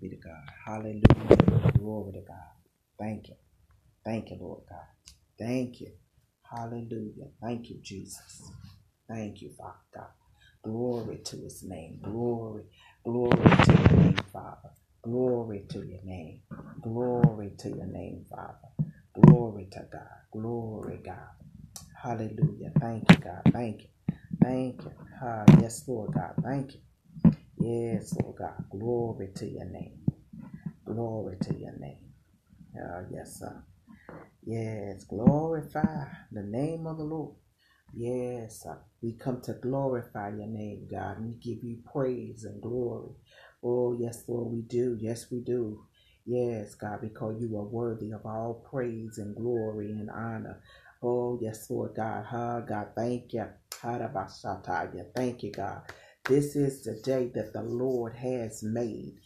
Be to God. Hallelujah. Glory to God. Thank you. Thank you, Lord God. Thank you. Hallelujah. Thank you, Jesus. Thank you, Father God. Glory to his name. Glory. Glory to your name, Father. Glory to your name. Glory to your name, Father. Glory to God. Glory, God. Hallelujah. Thank you, God. Thank you. Thank you. Ah, yes, Lord God. Thank you. Yes, Lord God. Glory to your name. Glory to your name. Ah, yes, sir. Yes, glorify the name of the Lord. Yes, sir. we come to glorify your name, God, and we give you praise and glory. Oh, yes, Lord, we do. Yes, we do. Yes, God, because you are worthy of all praise and glory and honor. Oh, yes, Lord God. Ha, God, thank you. Thank you, God. This is the day that the Lord has made,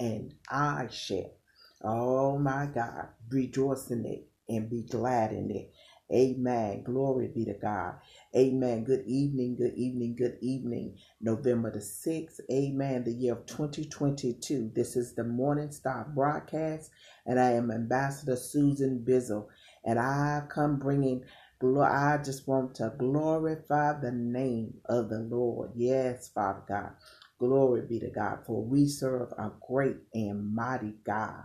and I shall, oh my God, rejoice in it and be glad in it. Amen. Glory be to God. Amen. Good evening, good evening, good evening. November the 6th. Amen. The year of 2022. This is the Morning Star broadcast, and I am Ambassador Susan Bizzle. And I come bringing I just want to glorify the name of the Lord. Yes, Father God. Glory be to God, for we serve a great and mighty God.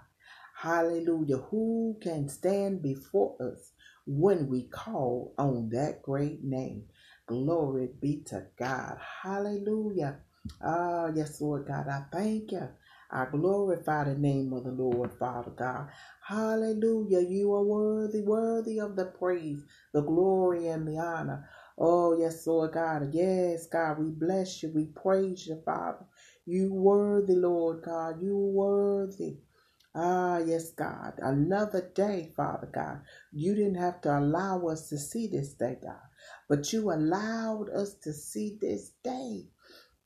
Hallelujah. Who can stand before us when we call on that great name? Glory be to God. Hallelujah. Ah, yes, Lord God, I thank you. I glorify the name of the Lord, Father God. Hallelujah. You are worthy, worthy of the praise, the glory, and the honor. Oh, yes, Lord God. Yes, God, we bless you. We praise you, Father. You worthy, Lord God. You worthy. Ah, yes, God. Another day, Father God. You didn't have to allow us to see this day, God, but you allowed us to see this day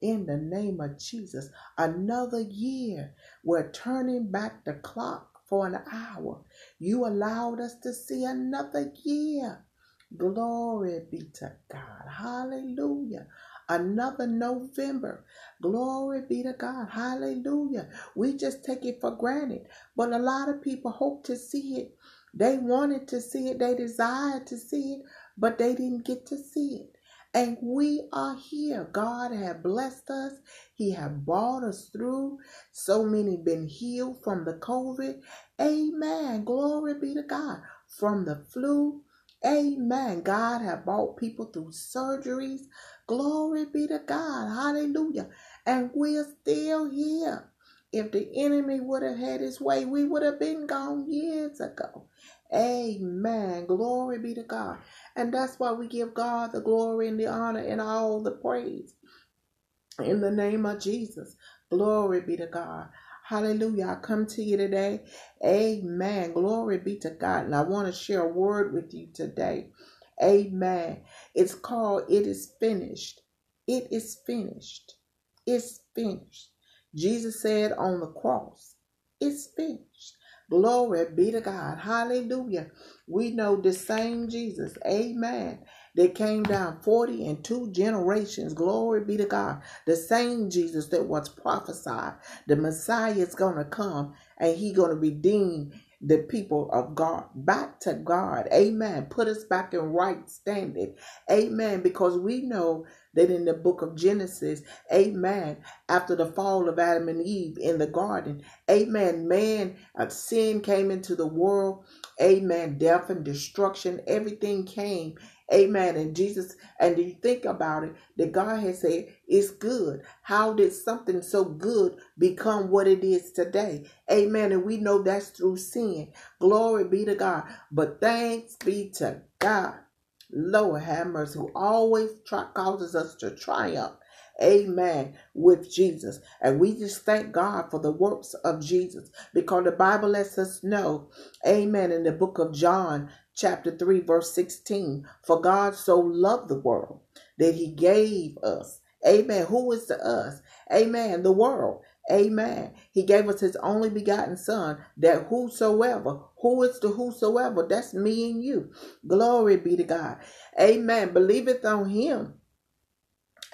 in the name of Jesus. Another year. We're turning back the clock for an hour. You allowed us to see another year. Glory be to God. Hallelujah. Another November. Glory be to God. Hallelujah. We just take it for granted. But a lot of people hope to see it. They wanted to see it. They desired to see it, but they didn't get to see it. And we are here. God have blessed us. He have brought us through. So many been healed from the COVID. Amen. Glory be to God. From the flu. Amen. God have brought people through surgeries. Glory be to God. Hallelujah. And we're still here. If the enemy would have had his way, we would have been gone years ago. Amen. Glory be to God. And that's why we give God the glory and the honor and all the praise. In the name of Jesus. Glory be to God. Hallelujah. I come to you today. Amen. Glory be to God. And I want to share a word with you today. Amen. It's called It is Finished. It is finished. It's finished. Jesus said on the cross, It's finished. Glory be to God. Hallelujah. We know the same Jesus. Amen. That came down 40 and two generations. Glory be to God. The same Jesus that was prophesied. The Messiah is going to come and he going to redeem the people of God back to God. Amen. Put us back in right standing. Amen. Because we know that in the book of Genesis, amen, after the fall of Adam and Eve in the garden, amen, man, uh, sin came into the world, amen, death and destruction, everything came. Amen. And Jesus, and you think about it, that God has said it's good. How did something so good become what it is today? Amen. And we know that's through sin. Glory be to God. But thanks be to God Lord have mercy, who always try, causes us to triumph. Amen. With Jesus. And we just thank God for the works of Jesus because the Bible lets us know, amen, in the book of John, chapter 3, verse 16, for God so loved the world that he gave us. Amen. Who is to us? Amen. The world. Amen. He gave us his only begotten son that whosoever, who is to whosoever? That's me and you. Glory be to God. Amen. Believeth on him.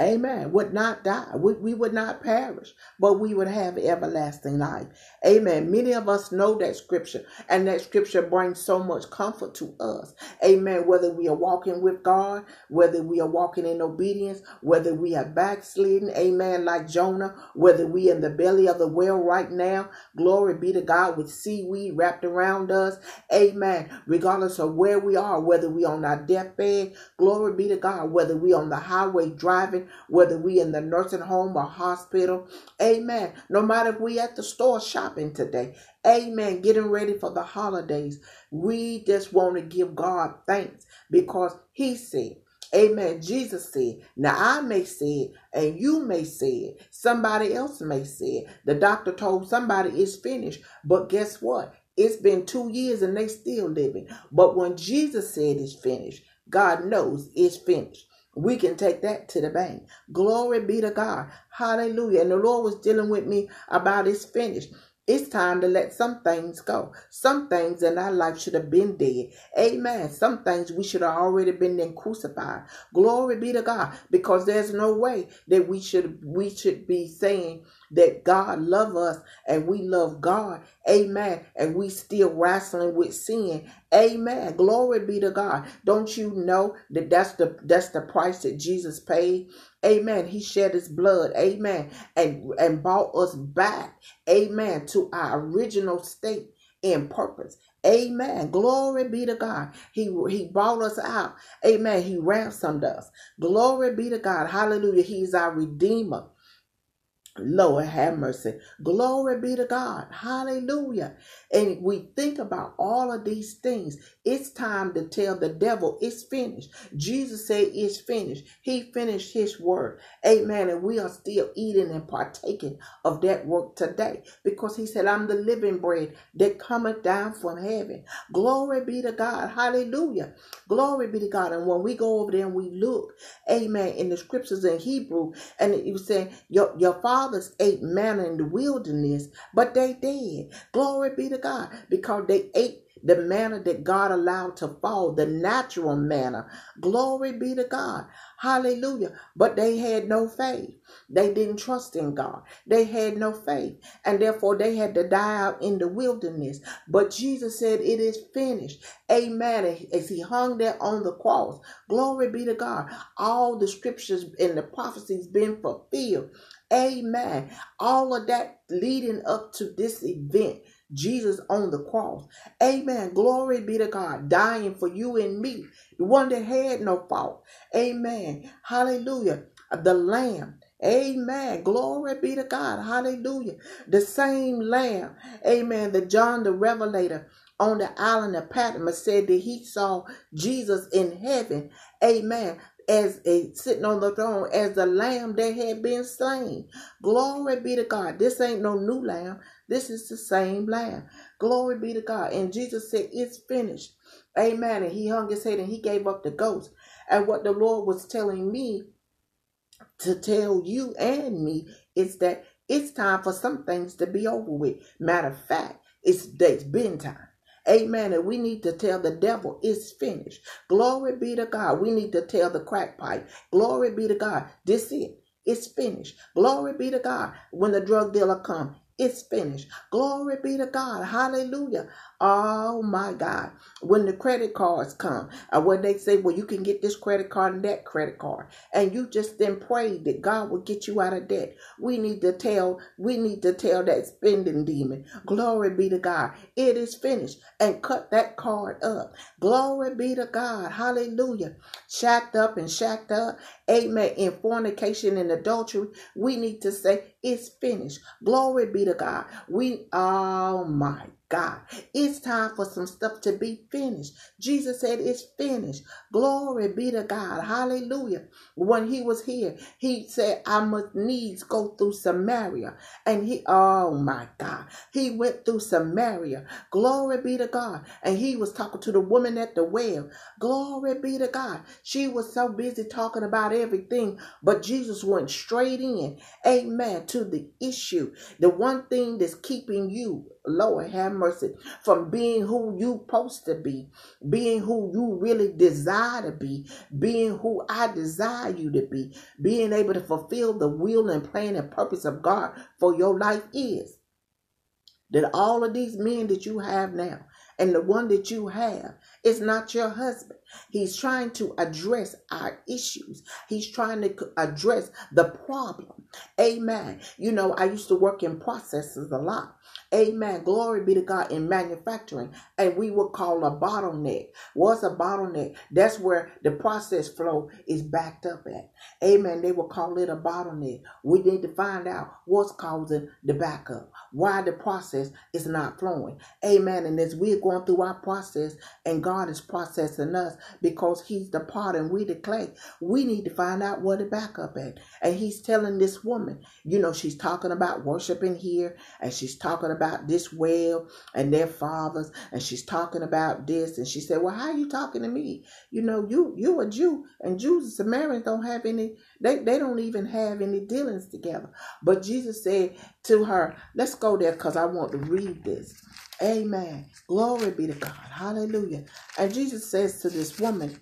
Amen. Would not die. We, we would not perish, but we would have everlasting life. Amen. Many of us know that scripture, and that scripture brings so much comfort to us. Amen. Whether we are walking with God, whether we are walking in obedience, whether we are backsliding, amen, like Jonah, whether we in the belly of the whale right now, glory be to God with seaweed wrapped around us. Amen. Regardless of where we are, whether we on our deathbed, glory be to God, whether we on the highway driving whether we in the nursing home or hospital. Amen. No matter if we at the store shopping today. Amen. Getting ready for the holidays. We just want to give God thanks because he said, Amen. Jesus said, now I may say it and you may say it. Somebody else may say it. The doctor told somebody it's finished. But guess what? It's been two years and they still living. But when Jesus said it's finished, God knows it's finished. We can take that to the bank. Glory be to God. Hallelujah. And the Lord was dealing with me about it's finished. It's time to let some things go. Some things in our life should have been dead. Amen. Some things we should have already been then crucified. Glory be to God. Because there's no way that we should we should be saying that God love us and we love God. Amen. And we still wrestling with sin. Amen. Glory be to God. Don't you know that that's the that's the price that Jesus paid? Amen. He shed his blood. Amen. And and brought us back. Amen. To our original state in purpose. Amen. Glory be to God. He he brought us out. Amen. He ransomed us. Glory be to God. Hallelujah. He's our redeemer. Lord have mercy. Glory be to God. Hallelujah. And we think about all of these things. It's time to tell the devil it's finished. Jesus said it's finished. He finished his work. Amen. And we are still eating and partaking of that work today because he said, I'm the living bread that cometh down from heaven. Glory be to God. Hallelujah. Glory be to God. And when we go over there and we look, amen, in the scriptures in Hebrew, and it was saying, Your, your fathers ate manna in the wilderness, but they did. Glory be to God, because they ate the manna that God allowed to fall, the natural manna. Glory be to God. Hallelujah. But they had no faith. They didn't trust in God. They had no faith. And therefore they had to die out in the wilderness. But Jesus said, It is finished. Amen. As he hung there on the cross. Glory be to God. All the scriptures and the prophecies been fulfilled. Amen. All of that leading up to this event. Jesus on the cross. Amen. Glory be to God, dying for you and me, the one that had no fault. Amen. Hallelujah. The Lamb. Amen. Glory be to God. Hallelujah. The same Lamb. Amen. The John the Revelator on the island of Patmos said that he saw Jesus in heaven. Amen as a sitting on the throne as the lamb that had been slain. Glory be to God. This ain't no new lamb. This is the same lamb. Glory be to God. And Jesus said, It's finished. Amen. And he hung his head and he gave up the ghost. And what the Lord was telling me to tell you and me is that it's time for some things to be over with. Matter of fact, it's, it's been time. Amen. And we need to tell the devil it's finished. Glory be to God. We need to tell the crack pipe. Glory be to God. This it. It's finished. Glory be to God. When the drug dealer come, it's finished. Glory be to God. Hallelujah. Oh my God. When the credit cards come, uh, when they say, well, you can get this credit card and that credit card, and you just then pray that God will get you out of debt. We need to tell, we need to tell that spending demon, glory be to God. It is finished. And cut that card up. Glory be to God. Hallelujah. Shacked up and shacked up. Amen. In fornication and adultery, we need to say it's finished. Glory be to God. We, oh my God. It's time for some stuff to be finished. Jesus said it's finished. Glory be to God. Hallelujah. When he was here, he said, I must needs go through Samaria. And he, oh my God, he went through Samaria. Glory be to God. And he was talking to the woman at the well. Glory be to God. She was so busy talking about everything, but Jesus went straight in. Amen. To the issue. The one thing that's keeping you, Lord have mercy, from being who you supposed to be, being who you really desire to be, being who I desire you to be, being able to fulfill the will and plan and purpose of God for your life is. That all of these men that you have now, and the one that you have is not your husband. He's trying to address our issues. He's trying to address the problem. Amen. You know, I used to work in processes a lot. Amen. Glory be to God in manufacturing. And we would call a bottleneck. What's a bottleneck? That's where the process flow is backed up at. Amen. They will call it a bottleneck. We need to find out what's causing the backup, why the process is not flowing. Amen. And as we're going through our process and God is processing us because He's the pot and we the clay, we need to find out where the backup at. And He's telling this woman, you know, she's talking about worshiping here and she's talking about about this well and their fathers, and she's talking about this, and she said, "Well, how are you talking to me? You know, you you a Jew, and Jews and Samaritans don't have any. They they don't even have any dealings together." But Jesus said to her, "Let's go there, cause I want to read this." Amen. Glory be to God. Hallelujah. And Jesus says to this woman,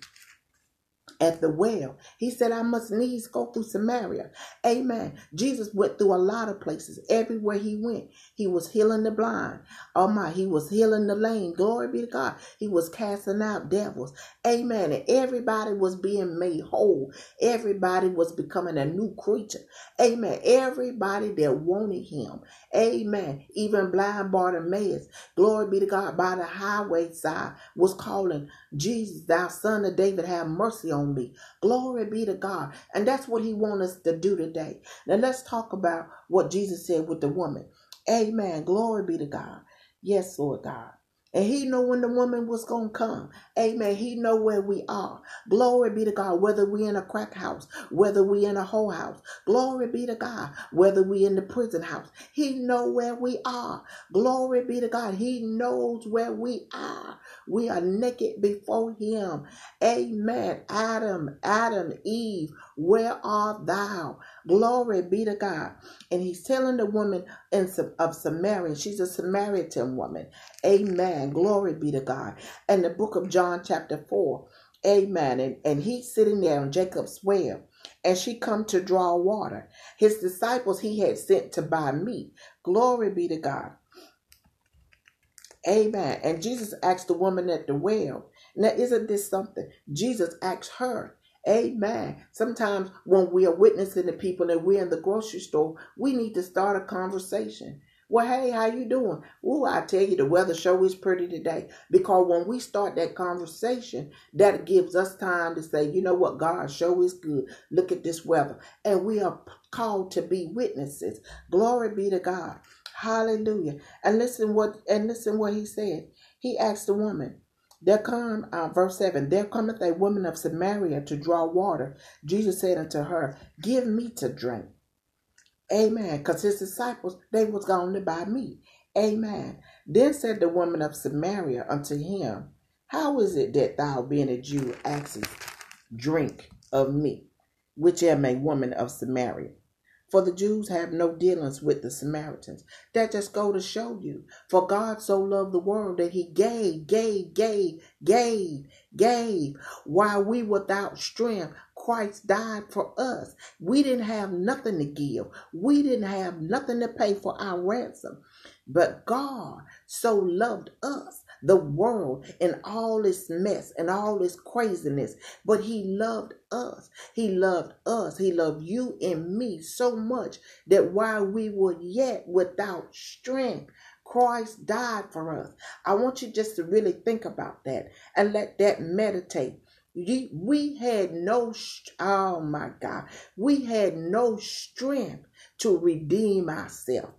at the well. He said, I must needs go through Samaria. Amen. Jesus went through a lot of places. Everywhere he went, he was healing the blind. Oh my, he was healing the lame. Glory be to God. He was casting out devils. Amen. And everybody was being made whole. Everybody was becoming a new creature. Amen. Everybody that wanted him. Amen. Even blind Bartimaeus. Glory be to God. By the highway side was calling Jesus, thou son of David, have mercy on me. Glory be to God. And that's what he wants us to do today. Now let's talk about what Jesus said with the woman. Amen. Glory be to God. Yes, Lord God. And he know when the woman was going to come. Amen. He know where we are. Glory be to God. Whether we in a crack house, whether we in a whole house. Glory be to God. Whether we in the prison house. He know where we are. Glory be to God. He knows where we are. We are naked before him. Amen. Adam, Adam, Eve, where art thou? Glory be to God. And he's telling the woman in, of Samaria, she's a Samaritan woman. Amen. Glory be to God. And the book of John, chapter 4. Amen. And, and he's sitting there on Jacob's well and she come to draw water. His disciples he had sent to buy meat. Glory be to God. Amen. And Jesus asked the woman at the well. Now, isn't this something? Jesus asked her. Amen. Sometimes when we are witnessing to people and we're in the grocery store, we need to start a conversation. Well, hey, how you doing? Ooh, I tell you, the weather show is pretty today. Because when we start that conversation, that gives us time to say, you know what, God show is good. Look at this weather. And we are called to be witnesses. Glory be to God. Hallelujah. And listen what and listen what he said. He asked the woman, there come, uh, verse 7, there cometh a woman of Samaria to draw water. Jesus said unto her, Give me to drink. Amen. Because his disciples, they was going to buy meat. Amen. Then said the woman of Samaria unto him, How is it that thou, being a Jew, askest drink of me, which am a woman of Samaria? For the Jews have no dealings with the Samaritans. That just go to show you. For God so loved the world that he gave, gave, gave, gave, gave. While we without strength, Christ died for us. We didn't have nothing to give. We didn't have nothing to pay for our ransom. But God so loved us the world and all its mess and all its craziness. But he loved us. He loved us. He loved you and me so much that while we were yet without strength, Christ died for us. I want you just to really think about that and let that meditate. We had no, oh my God, we had no strength to redeem ourselves.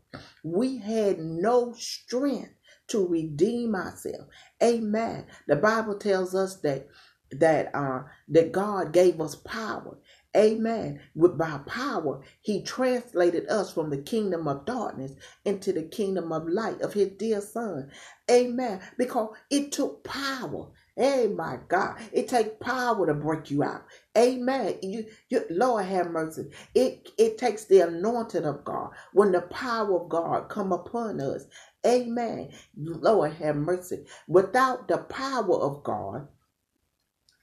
We had no strength to redeem ourselves. Amen. The Bible tells us that that uh that God gave us power. Amen. With by power, he translated us from the kingdom of darkness into the kingdom of light of his dear son. Amen. Because it took power. Hey, my God. It takes power to break you out. Amen. You, you, Lord have mercy. It, it takes the anointing of God. When the power of God come upon us. Amen. Lord have mercy. Without the power of God,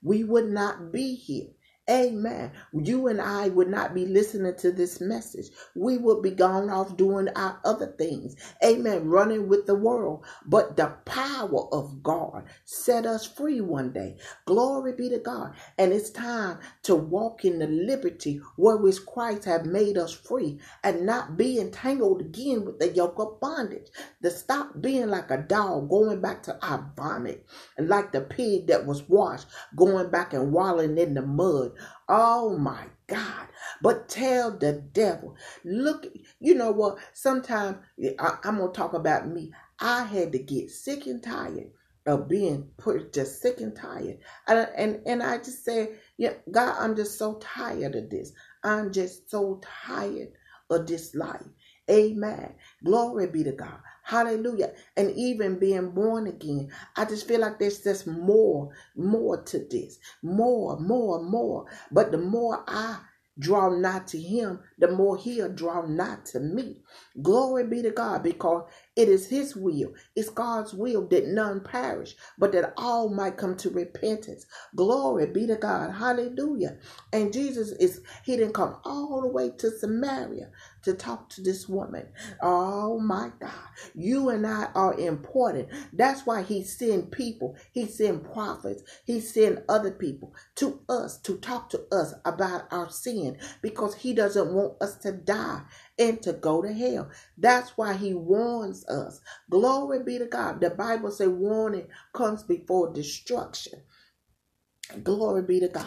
we would not be here. Amen. You and I would not be listening to this message. We would be gone off doing our other things. Amen. Running with the world. But the power of God set us free one day. Glory be to God. And it's time to walk in the liberty wherewith Christ have made us free and not be entangled again with the yoke of bondage. To stop being like a dog going back to our vomit and like the pig that was washed going back and wallowing in the mud Oh my God. But tell the devil, look, you know what? Sometimes I, am going to talk about me. I had to get sick and tired of being put just sick and tired. And, and, and I just said, yeah, God, I'm just so tired of this. I'm just so tired of this life. Amen. Glory be to God. Hallelujah. And even being born again, I just feel like there's just more, more to this. More, more, more. But the more I draw nigh to him, the more he'll draw nigh to me. Glory be to God, because it is his will. It's God's will that none perish, but that all might come to repentance. Glory be to God. Hallelujah. And Jesus is, he didn't come all the way to Samaria to talk to this woman. Oh my God. You and I are important. That's why he sent people. He sent prophets. He sent other people to us to talk to us about our sin because he doesn't want us to die and to go to hell. That's why he warns us. Glory be to God. The Bible says warning comes before destruction. Glory be to God.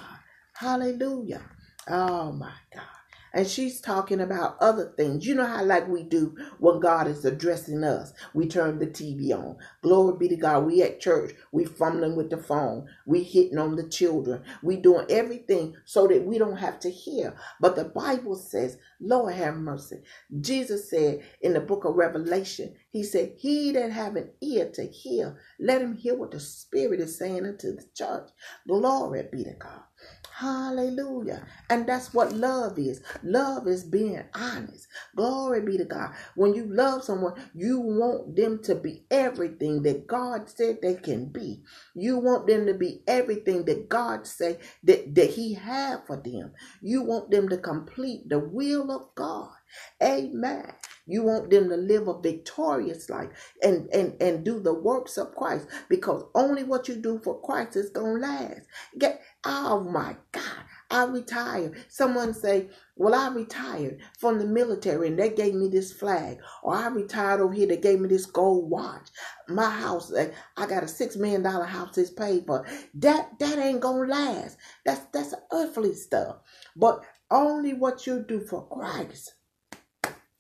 Hallelujah. Oh my God and she's talking about other things. You know how, like we do when God is addressing us, we turn the TV on. Glory be to God. We at church, we fumbling with the phone, we hitting on the children, we doing everything so that we don't have to hear. But the Bible says, Lord have mercy. Jesus said in the book of Revelation, He said, He that have an ear to hear, let him hear what the Spirit is saying unto the church. Glory be to God. Hallelujah. And that's what love is. Love is being honest. Glory be to God. When you love someone, you want them to be everything that God said they can be. You want them to be everything that God said that, that He had for them. You want them to complete the will of God. Amen. You want them to live a victorious life and, and, and do the works of Christ because only what you do for Christ is going to last. Get, oh my God. I retired. Someone say, well, I retired from the military and they gave me this flag. Or I retired over here, they gave me this gold watch. My house, eh, I got a six million dollar house that's paid for. That that ain't gonna last. That's that's earthly stuff. But only what you do for Christ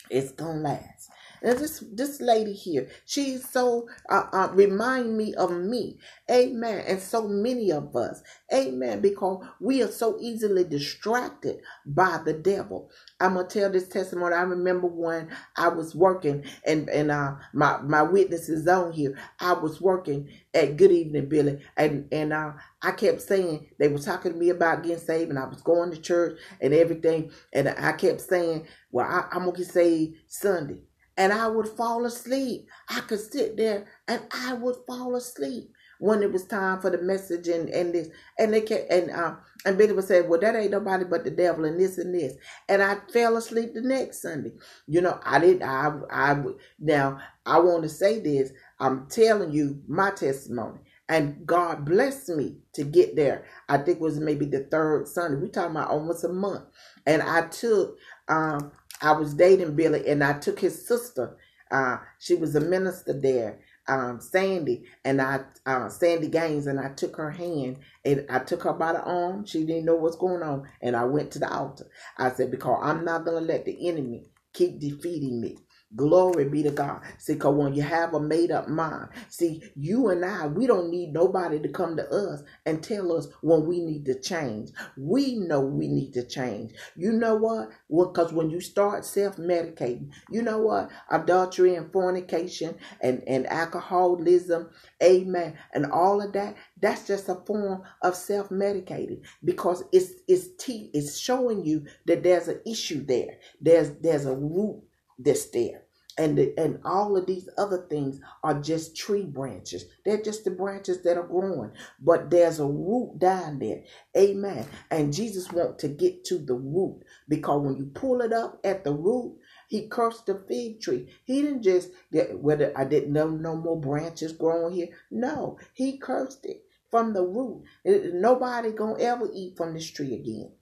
it's gonna last. And this this lady here, she's so uh, uh, remind me of me, amen. And so many of us, amen, because we are so easily distracted by the devil. I'm gonna tell this testimony. I remember when I was working, and and uh, my my witness is on here. I was working at Good Evening Billy, and and uh, I kept saying they were talking to me about getting saved, and I was going to church and everything, and I kept saying, "Well, I, I'm gonna get saved Sunday." And I would fall asleep. I could sit there and I would fall asleep when it was time for the message and, and this and they kept and uh and Billy would say, Well that ain't nobody but the devil and this and this and I fell asleep the next Sunday. You know, I didn't I I now I want to say this. I'm telling you my testimony. And God blessed me to get there. I think it was maybe the third Sunday. We talking about almost a month. And I took um I was dating Billy and I took his sister. Uh, she was a minister there, um, Sandy, and I, uh, Sandy Gaines, and I took her hand and I took her by the arm. She didn't know what's going on. And I went to the altar. I said, because I'm not going to let the enemy keep defeating me. Glory be to God. See, because when you have a made up mind, see, you and I, we don't need nobody to come to us and tell us when we need to change. We know we need to change. You know what? Because when you start self medicating, you know what? Adultery and fornication and, and alcoholism, amen, and all of that, that's just a form of self medicating because it's it's t it's showing you that there's an issue there. There's there's a root that's there. And the, and all of these other things are just tree branches. They're just the branches that are growing. But there's a root down there. Amen. And jesus wants to get to the root. Because when you pull it up at the root he cursed the fig tree. He didn't just whether i didn't know no more branches growing here. No he cursed it from the root. Nobody gonna ever eat from this tree again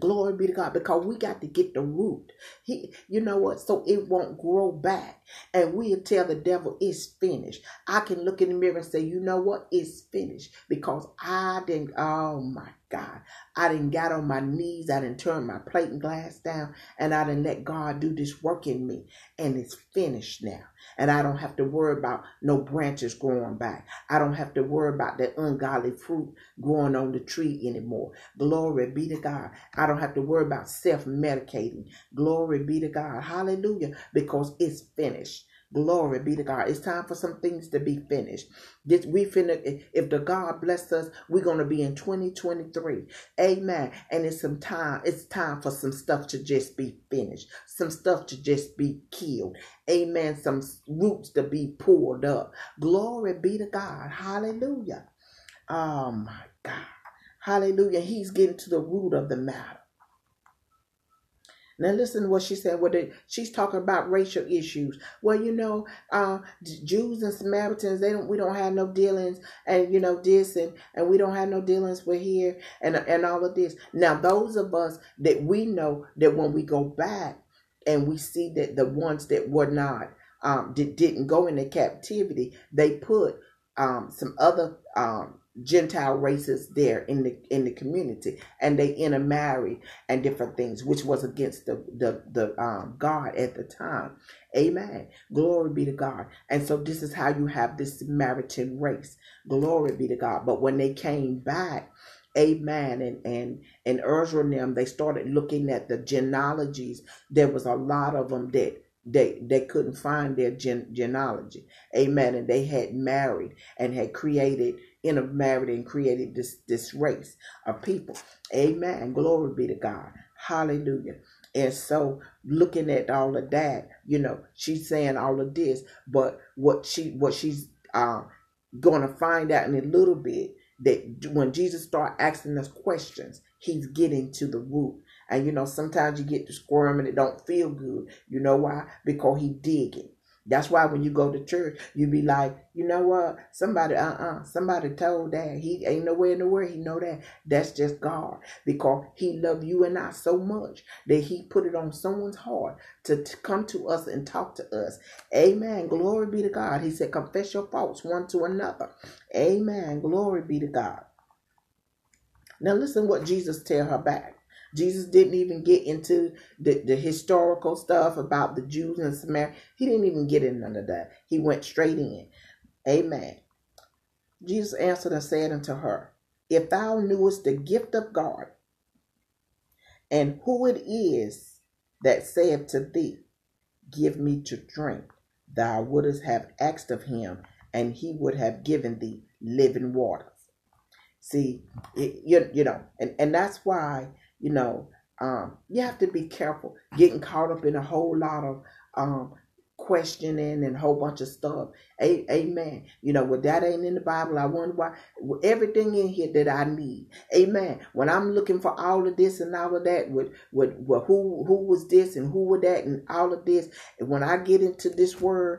Glory be to God because we got to get the root. He, you know what? So it won't grow back. And we'll tell the devil it's finished. I can look in the mirror and say, you know what? It's finished because I didn't, oh my God. I didn't got on my knees. I didn't turn my plate and glass down. And I didn't let God do this work in me. And it's finished now. And I don't have to worry about no branches growing back. I don't have to worry about that ungodly fruit growing on the tree anymore. Glory be to God. I don't have to worry about self medicating. Glory be to God. Hallelujah. Because it's finished. Glory be to God. It's time for some things to be finished. This we finna if the God bless us, we're gonna be in 2023. Amen. And it's some time, it's time for some stuff to just be finished, some stuff to just be killed. Amen. Some roots to be pulled up. Glory be to God. Hallelujah. Oh my God. Hallelujah. He's getting to the root of the matter. Now listen to what she said. What she's talking about racial issues. Well, you know, uh, Jews and Samaritans, they don't. We don't have no dealings, and you know this, and and we don't have no dealings with here, and and all of this. Now, those of us that we know that when we go back and we see that the ones that were not um did, didn't go into captivity, they put um some other um Gentile races there in the in the community, and they intermarried and different things, which was against the the the um, God at the time. Amen. Glory be to God. And so this is how you have this Samaritan race. Glory be to God. But when they came back, Amen. And and and Ezra and them, they started looking at the genealogies. There was a lot of them that they they couldn't find their gen, genealogy. Amen. And they had married and had created intermarried and created this, this race of people. Amen. Glory be to God. Hallelujah. And so looking at all of that, you know, she's saying all of this, but what she what she's uh, gonna find out in a little bit that when Jesus start asking us questions, he's getting to the root. And you know, sometimes you get to squirm and it don't feel good. You know why? Because he digging. That's why when you go to church, you be like, you know what? Somebody, uh, uh-uh, uh somebody told that he ain't nowhere in the world he know that. That's just God because He loved you and I so much that He put it on someone's heart to, to come to us and talk to us. Amen. Glory be to God. He said, confess your faults one to another. Amen. Glory be to God. Now listen what Jesus tell her back. Jesus didn't even get into the, the historical stuff about the Jews and Samaria. He didn't even get in none of that. He went straight in. Amen. Jesus answered and said unto her, If thou knewest the gift of God, and who it is that saith to thee, Give me to drink, thou wouldst have asked of him, and he would have given thee living waters. See, it, you, you know, and, and that's why you know, um, you have to be careful getting caught up in a whole lot of um, questioning and a whole bunch of stuff. A- amen. You know, well, that ain't in the Bible. I wonder why. Everything in here that I need. Amen. When I'm looking for all of this and all of that, with with, with who who was this and who was that and all of this, and when I get into this word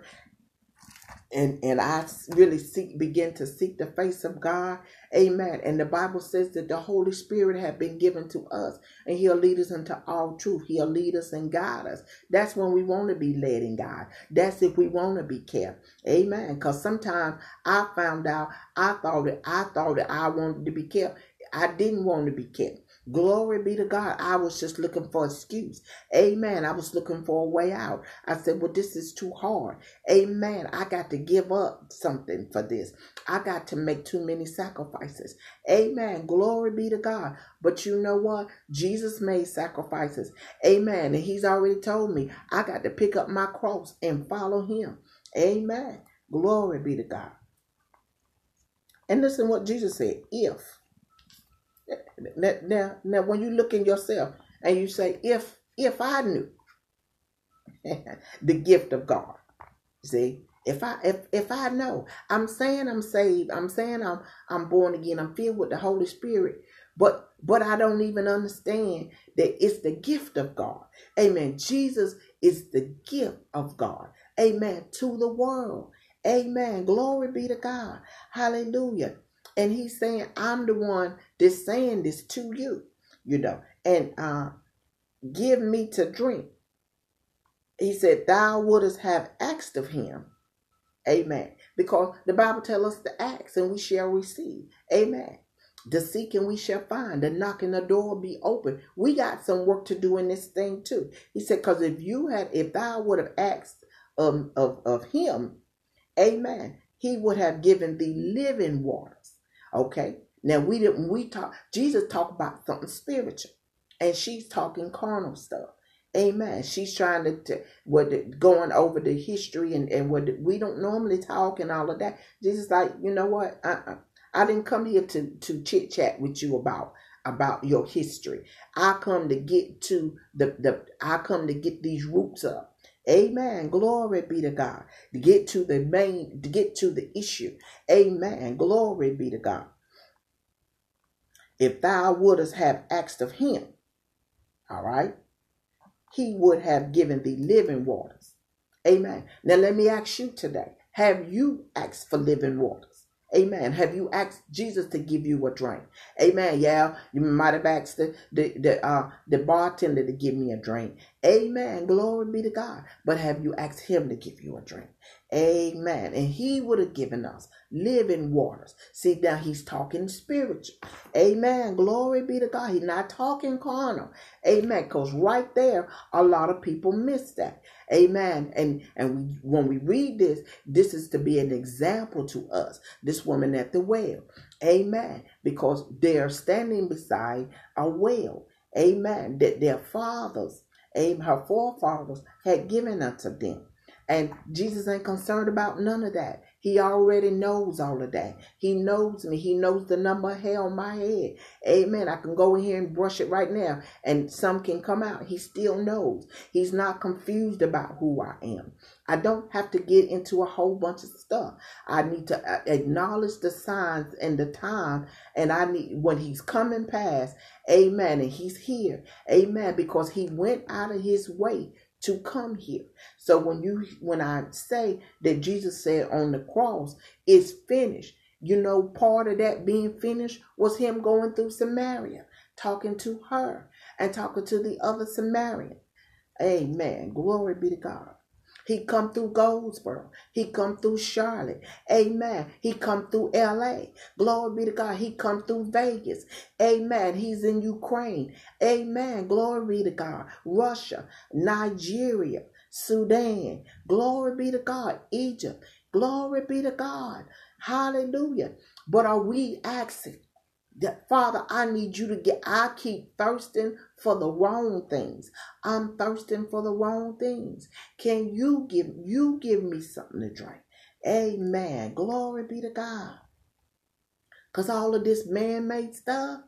and and I really seek begin to seek the face of God. Amen. And the Bible says that the Holy Spirit have been given to us and he'll lead us into all truth. He'll lead us and guide us. That's when we want to be led in God. That's if we want to be kept. Amen. Because sometimes I found out I thought that I thought that I wanted to be kept. I didn't want to be kept. Glory be to God. I was just looking for excuse. Amen. I was looking for a way out. I said, well, this is too hard. Amen. I got to give up something for this. I got to make too many sacrifices. Amen. Glory be to God. But you know what? Jesus made sacrifices. Amen. And he's already told me I got to pick up my cross and follow him. Amen. Glory be to God. And listen what Jesus said. If now, now, now, when you look in yourself and you say, if if I knew the gift of God, see, if I if if I know, I'm saying I'm saved, I'm saying I'm I'm born again, I'm filled with the Holy Spirit, but but I don't even understand that it's the gift of God. Amen. Jesus is the gift of God. Amen. To the world. Amen. Glory be to God. Hallelujah. And he's saying, I'm the one that's saying this to you, you know, and uh, give me to drink. He said, Thou wouldst have asked of him. Amen. Because the Bible tells us to ask and we shall receive. Amen. The seeking we shall find. The knocking the door be open. We got some work to do in this thing too. He said, because if you had, if thou would have asked um, of, of him, amen, he would have given thee living waters. Okay. Now we didn't we talk Jesus talked about something spiritual and she's talking carnal stuff. Amen. She's trying to, to what going over the history and, and what we don't normally talk and all of that. Jesus like, you know what? Uh-uh. I didn't come here to, to chit chat with you about about your history. I come to get to the, the I come to get these roots up. Amen. Glory be to God. To get to the main, to get to the issue. Amen. Glory be to God. If thou wouldst have asked of him, all right, he would have given thee living waters. Amen. Now let me ask you today. Have you asked for living waters? Amen. Have you asked Jesus to give you a drink? Amen. Yeah, you might have asked the the the, uh, the bartender to give me a drink. Amen. Glory be to God. But have you asked him to give you a drink? Amen. And he would have given us living waters. See, now he's talking spiritual. Amen. Glory be to God. He's not talking carnal. Amen. Because right there, a lot of people miss that. Amen. And and we, when we read this, this is to be an example to us. This woman at the well. Amen. Because they are standing beside a well. Amen. That their fathers, amen, her forefathers had given unto them. And Jesus ain't concerned about none of that. He already knows all of that. He knows me. He knows the number of hair on my head. Amen. I can go in here and brush it right now and some can come out. He still knows. He's not confused about who I am. I don't have to get into a whole bunch of stuff. I need to uh, acknowledge the signs and the time and I need when he's coming past. Amen. And he's here. Amen. Because he went out of his way to come here. So when you when I say that Jesus said on the cross, it's finished. You know, part of that being finished was him going through Samaria, talking to her and talking to the other Samaritan. Amen. Glory be to God. He come through Goldsboro. He come through Charlotte. Amen. He come through LA. Glory be to God. He come through Vegas. Amen. He's in Ukraine. Amen. Glory be to God. Russia, Nigeria, Sudan. Glory be to God. Egypt. Glory be to God. Hallelujah. But are we asking? That Father, I need you to get, I keep thirsting for the wrong things. I'm thirsting for the wrong things. Can you give, you give me something to drink? Amen. Glory be to God. Because all of this man made stuff,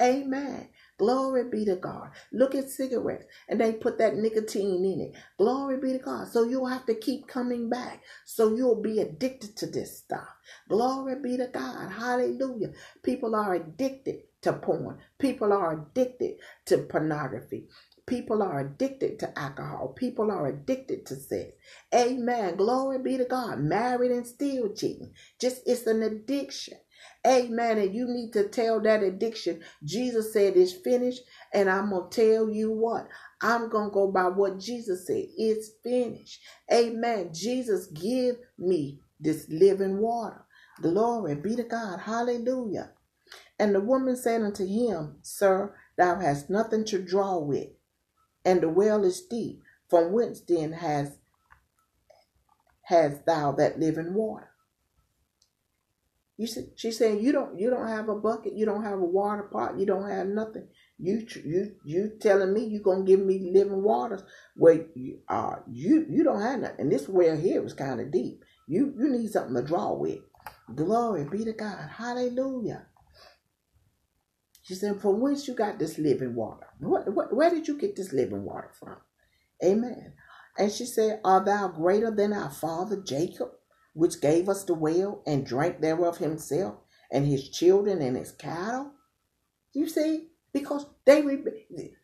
amen. Glory be to God. Look at cigarettes and they put that nicotine in it. Glory be to God. So you'll have to keep coming back. So you'll be addicted to this stuff. Glory be to God. Hallelujah. People are addicted to porn. People are addicted to pornography. People are addicted to alcohol. People are addicted to sex. Amen. Glory be to God. Married and still cheating. Just it's an addiction. Amen. And you need to tell that addiction. Jesus said it's finished. And I'm going to tell you what. I'm going to go by what Jesus said. It's finished. Amen. Jesus, give me this living water. Glory be to God. Hallelujah. And the woman said unto him, Sir, thou hast nothing to draw with, and the well is deep. From whence then has hast thou that living water? You see, she's saying you don't you don't have a bucket, you don't have a water pot, you don't have nothing. You you you telling me you gonna give me living waters where you uh you you don't have nothing. And this well here was kind of deep. You you need something to draw with. Glory be to God. Hallelujah. She said, From whence you got this living water? What, what, where did you get this living water from? Amen. And she said, "Are thou greater than our father Jacob, which gave us the well and drank thereof himself and his children and his cattle? You see, because they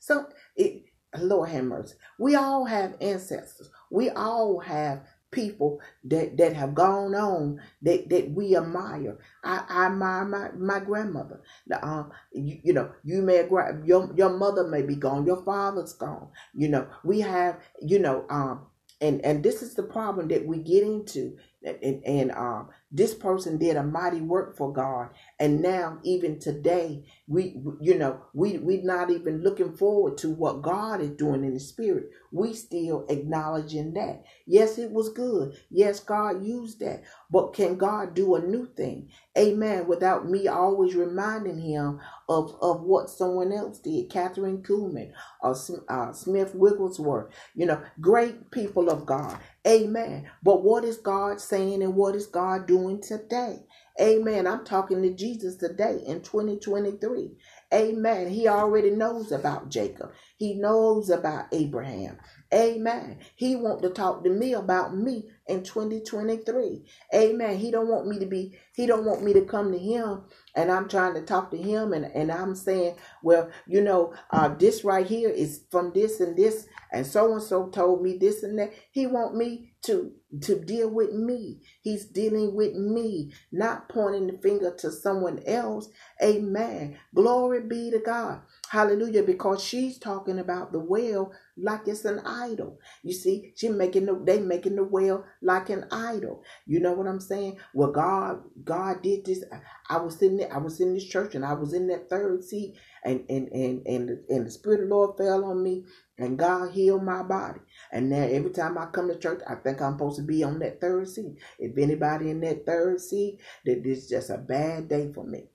so it, Lord have mercy. We all have ancestors. We all have people that, that have gone on that, that we admire. I, I admire my, my grandmother. Um, you, you know, you may your your mother may be gone, your father's gone. You know, we have, you know, um, and and this is the problem that we get into and, and um, this person did a mighty work for God, and now even today, we you know we we're not even looking forward to what God is doing in the spirit. We still acknowledging that. Yes, it was good. Yes, God used that, but can God do a new thing? Amen. Without me always reminding Him of of what someone else did, Kathryn Kuhlman or uh, Smith Wigglesworth. You know, great people of God. Amen. But what is God saying and what is God doing today? Amen. I'm talking to Jesus today in 2023. Amen. He already knows about Jacob. He knows about Abraham. Amen. He want to talk to me about me in 2023. Amen. He don't want me to be, he don't want me to come to him and I'm trying to talk to him and, and I'm saying, well, you know, uh, this right here is from this and this and so and so told me this and that. He want me to to deal with me. He's dealing with me, not pointing the finger to someone else. Amen. Glory be to God. Hallelujah. Because she's talking about the well like it's an idol. You see, she making the they making the well like an idol. You know what I'm saying? Well, God, God did this. I was sitting there, I was in this church and I was in that third seat and and and and, and the Spirit of the Lord fell on me and God healed my body. And now every time I come to church, I think I'm supposed to be on that third seat. If anybody in that third seat, that this is just a bad day for me.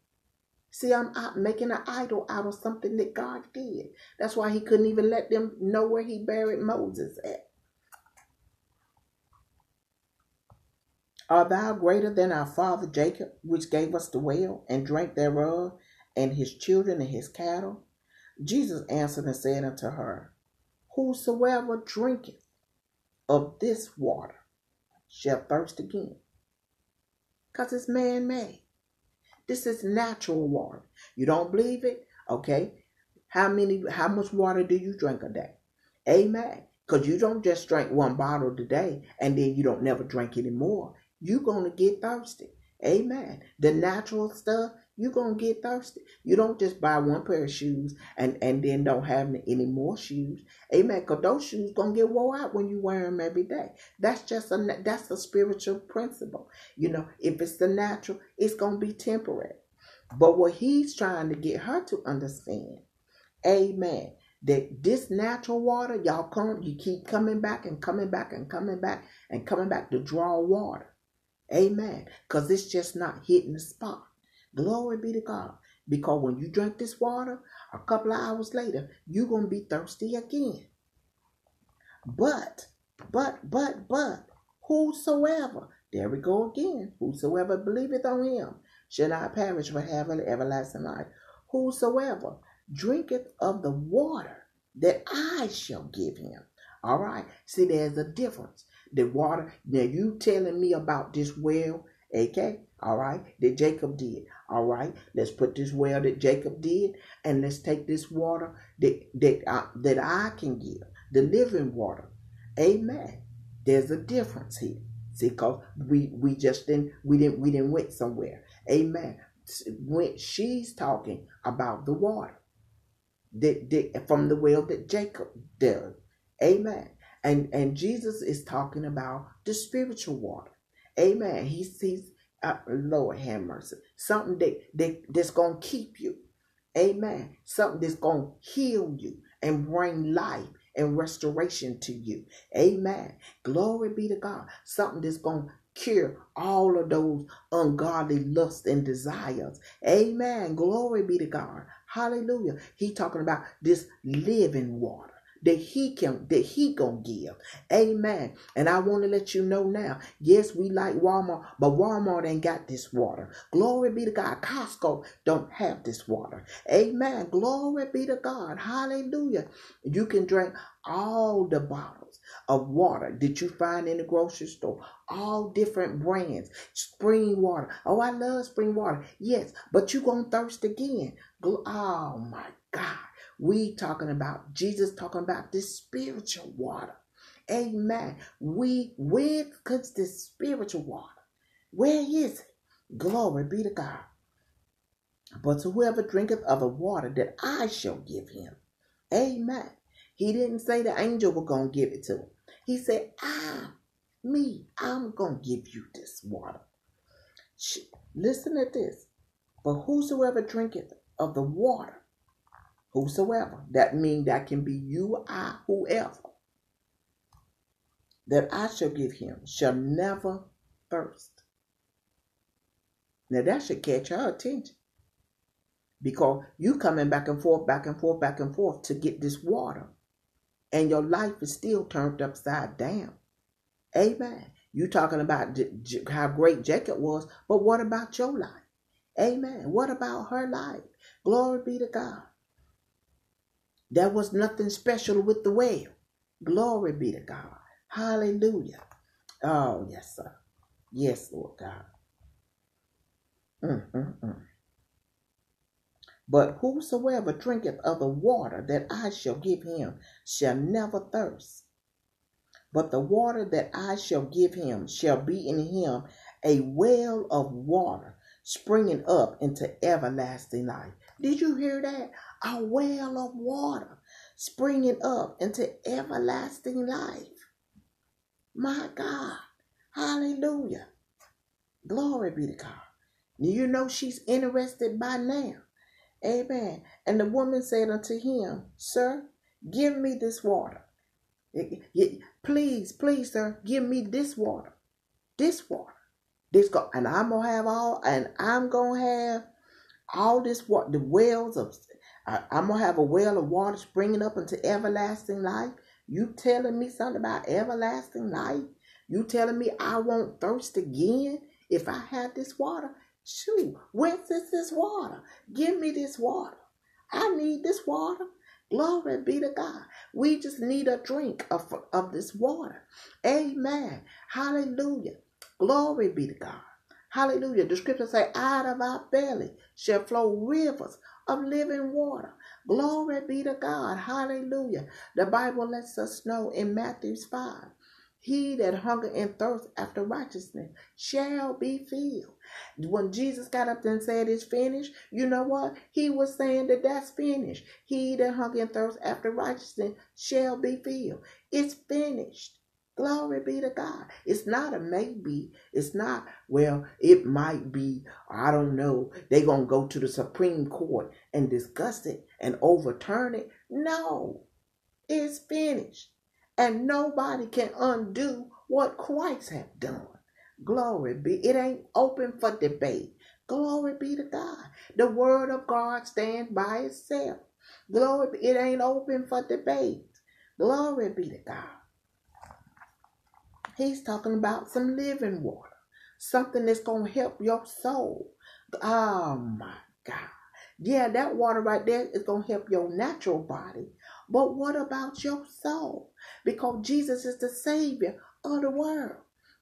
See, I'm making an idol out of something that God did. That's why he couldn't even let them know where he buried Moses at. Are thou greater than our father Jacob, which gave us the well and drank thereof, and his children and his cattle? Jesus answered and said unto her, Whosoever drinketh of this water shall thirst again. Because it's man made. This is natural water. You don't believe it? Okay. How many how much water do you drink a day? Amen. Because you don't just drink one bottle today and then you don't never drink anymore. You're gonna get thirsty. Amen. The natural stuff, you're gonna get thirsty. You don't just buy one pair of shoes and and then don't have any more shoes. Amen. Because those shoes gonna get wore out when you wear them every day. That's just a that's a spiritual principle. You know, if it's the natural, it's gonna be temporary. But what he's trying to get her to understand, Amen. That this natural water, y'all come, you keep coming back and coming back and coming back and coming back to draw water. Amen. Because it's just not hitting the spot. Glory be to God. Because when you drink this water, a couple of hours later, you're going to be thirsty again. But, but, but, but, whosoever, there we go again, whosoever believeth on him shall not perish but have an everlasting life. Whosoever drinketh of the water that I shall give him. All right. See, there's a difference. The water, now you telling me about this well, okay? All right, that Jacob did. All right, let's put this well that Jacob did, and let's take this water that that I, that I can give, the living water. Amen. There's a difference here. See, cause we we just didn't we didn't we didn't went somewhere. Amen. When she's talking about the water that, that from the well that Jacob did. Amen. And and Jesus is talking about the spiritual water. Amen. He's he's uh, Lord have mercy. Something that, that that's gonna keep you. Amen. Something that's to heal you and bring life and restoration to you. Amen. Glory be to God. Something that's to cure all of those ungodly lusts and desires. Amen. Glory be to God. Hallelujah. He talking about this living water that he can that he gonna give. Amen. And i want to let you know now yes we like walmart but walmart ain't got this water. Glory be to god. Costco don't have this water. Amen. Glory be to god. Hallelujah. You can drink all the bottles of water that you find in the grocery store. All different brands. Spring water. Oh i love spring water. Yes but you gonna thirst again. Oh my god we talking about Jesus talking about this spiritual water. Amen. We where comes this spiritual water? Where is it? Glory be to God. But to whoever drinketh of the water that I shall give him. Amen. He didn't say the angel was to give it to him. He said, I, me, I'm to give you this water. Listen to this. But whosoever drinketh of the water whosoever. That means that can be you, I, whoever. That I shall give him shall never thirst. Now that should catch her attention. Because you coming back and forth, back and forth, back and forth to get this water. And your life is still turned upside down. Amen. You talking about how great Jacob was, but what about your life? Amen. What about her life? Glory be to God. There was nothing special with the well. Glory be to God. Hallelujah. Oh, yes, sir. Yes, Lord God. Mm-mm-mm. But whosoever drinketh of the water that I shall give him shall never thirst. But the water that I shall give him shall be in him a well of water springing up into everlasting life. Did you hear that? a well of water springing up into everlasting life. My God. Hallelujah. Glory be to God. You know she's interested by now. Amen. And the woman said unto him, Sir, give me this water. Please, please, sir, give me this water. This water. This go and I'm gonna have all and I'm gonna have all this what the wells of I, am gonna have a well of water springing up into everlasting life. You telling me something about everlasting life? You telling me I won't thirst again if I have this water? Shoot, whence is this water? Give me this water. I need this water. Glory be to God. We just need a drink of, of this water. Amen. Hallelujah. Glory be to God. Hallelujah. The scriptures say, out of our belly shall flow rivers of living water. Glory be to God. Hallelujah. The Bible lets us know in Matthew 5 he that hunger and thirst after righteousness shall be filled. When Jesus got up and said it's finished, you know what? He was saying that that's finished. He that hunger and thirst after righteousness shall be filled. It's finished. Glory be to God. It's not a maybe. It's not, well, it might be, I don't know. They're going to go to the Supreme Court and discuss it and overturn it. No, it's finished. And nobody can undo what Christ have done. Glory be. It ain't open for debate. Glory be to God. The word of God stands by itself. Glory be. It ain't open for debate. Glory be to God. He's talking about some living water, something that's going to help your soul. Oh my God. Yeah, that water right there is going to help your natural body. But what about your soul? Because Jesus is the Savior of the world.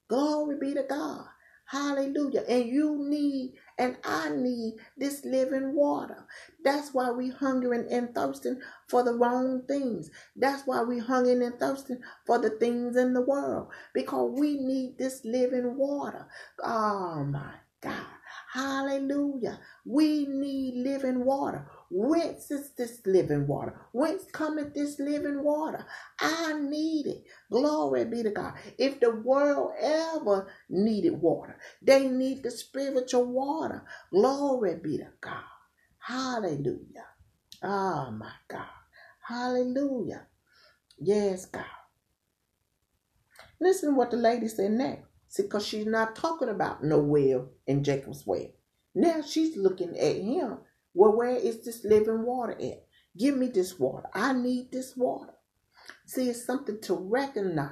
Glory be to God. Hallelujah. And you need and I need this living water. That's why we hungering and thirsting for the wrong things. That's why we hungering and thirsting for the things in the world. Because we need this living water. Oh my God. Hallelujah. We need living water. Whence is this living water? Whence cometh this living water? I need it. Glory be to God. If the world ever needed water, they need the spiritual water. Glory be to God. Hallelujah. Oh my God. Hallelujah. Yes, God. Listen what the lady said next. See, because she's not talking about no well in Jacob's well. Now she's looking at him. Well, where is this living water at? Give me this water. I need this water. See, it's something to recognize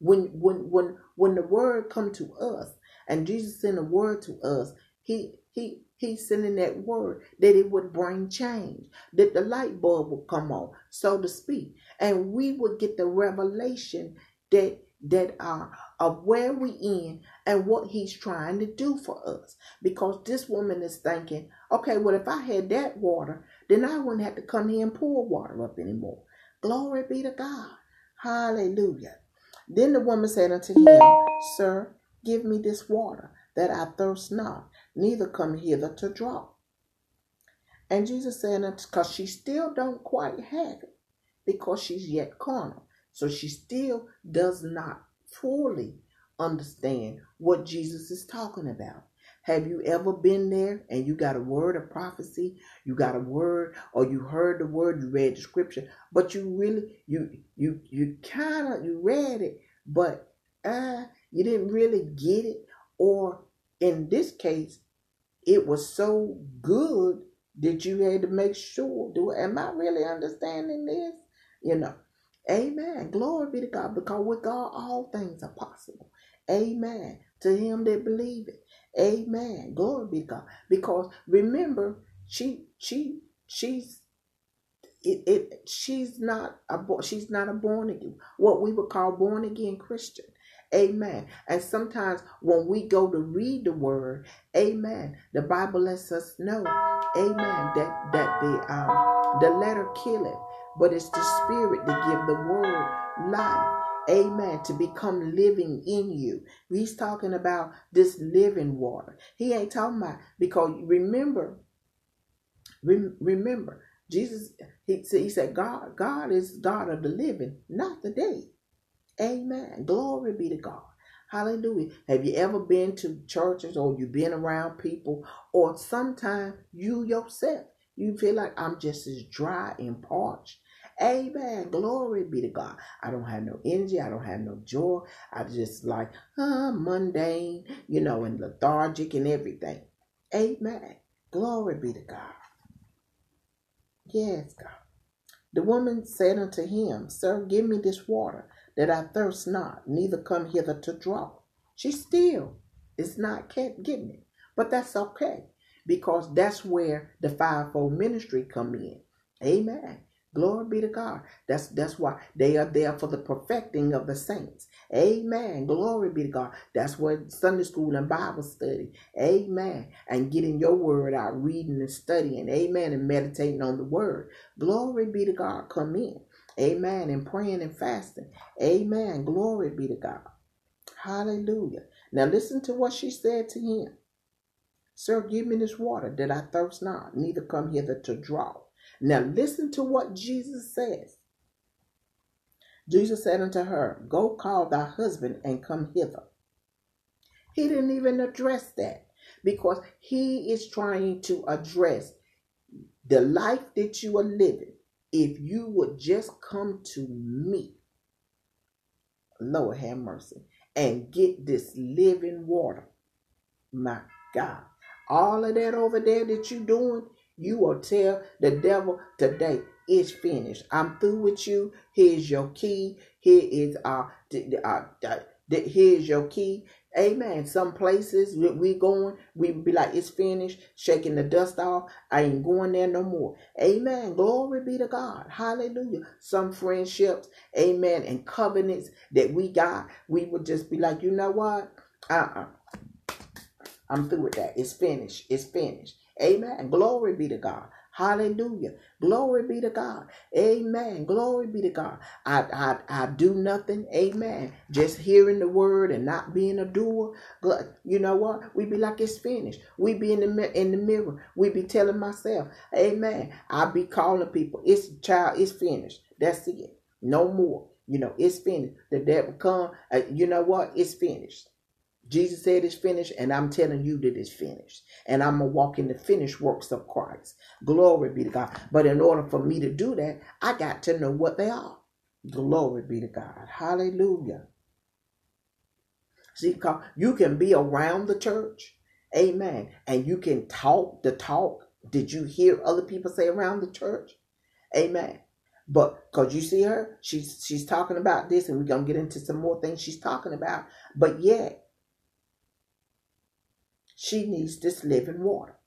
when when when when the word come to us and Jesus sent a word to us. He he He's sending that word that it would bring change, that the light bulb would come on, so to speak, and we would get the revelation that that are of where we in and what he's trying to do for us. Because this woman is thinking, okay, well, if I had that water, then I wouldn't have to come here and pour water up anymore. Glory be to God. Hallelujah. Then the woman said unto him, Sir, give me this water, that I thirst not, neither come hither to draw. And Jesus said, because she still don't quite have it, because she's yet carnal. So she still does not fully understand what Jesus is talking about. Have you ever been there and you got a word of prophecy, you got a word, or you heard the word, you read the scripture, but you really you you you kind of you read it, but uh you didn't really get it, or in this case, it was so good that you had to make sure do am I really understanding this? You know. Amen. Glory be to God. Because with God all things are possible. Amen. To him that believe it. Amen. Glory be to God. Because remember, she she she's it, it she's not a she's not a born again what we would call born again Christian. Amen. And sometimes when we go to read the word, amen, the Bible lets us know, amen, that that the um the letter killeth, but it's the spirit to give the word life. Amen. To become living in you. He's talking about this living water. He ain't talking about because remember, remember, Jesus, he, he said, God, God is God of the living, not the dead. Amen. Glory be to God. Hallelujah. Have you ever been to churches or you been around people or sometimes you yourself, you feel like I'm just as dry and parched. Amen. Glory be to God. I don't have no energy. I don't have no joy. I'm just like uh, mundane, you know, and lethargic and everything. Amen. Glory be to God. Yes, God. The woman said unto him, Sir, give me this water that I thirst not, neither come hither to draw. She still is not kept getting it. But that's okay because that's where the fivefold ministry come in. Amen. Glory be to God. That's that's why they are there for the perfecting of the saints. Amen. Glory be to God. That's what Sunday school and Bible study. Amen. And getting your word out, reading and studying. Amen. And meditating on the word. Glory be to God. Come in. Amen. And praying and fasting. Amen. Glory be to God. Hallelujah. Now listen to what she said to him. Sir, give me this water that I thirst not, neither come hither to draw. Now listen to what Jesus says. Jesus said unto her, Go call thy husband and come hither. He didn't even address that because he is trying to address the life that you are living if you would just come to me, Lord have mercy, and get this living water. My God. All of that over there that you're doing, you will tell the devil today, it's finished. I'm through with you. Here's your key. Here is uh, uh, uh here's your key. Amen. Some places we going, we be like, it's finished, shaking the dust off. I ain't going there no more. Amen. Glory be to God. Hallelujah. Some friendships, amen, and covenants that we got, we would just be like, you know what? Uh-uh. I'm through with that. It's finished. It's finished. Amen. Glory be to God. Hallelujah. Glory be to God. Amen. Glory be to God. I, I, I do nothing. Amen. Just hearing the word and not being a doer. You know what? We be like it's finished. We be in the in the mirror. We be telling myself, Amen. I be calling people. It's child. It's finished. That's it. No more. You know, it's finished. The devil come. Uh, you know what? It's finished. Jesus said it's finished, and I'm telling you that it's finished. And I'm going to walk in the finished works of Christ. Glory be to God. But in order for me to do that, I got to know what they are. Glory be to God. Hallelujah. See, you can be around the church. Amen. And you can talk the talk. Did you hear other people say around the church? Amen. But because you see her, she's she's talking about this, and we're gonna get into some more things she's talking about. But yet, she needs this living water.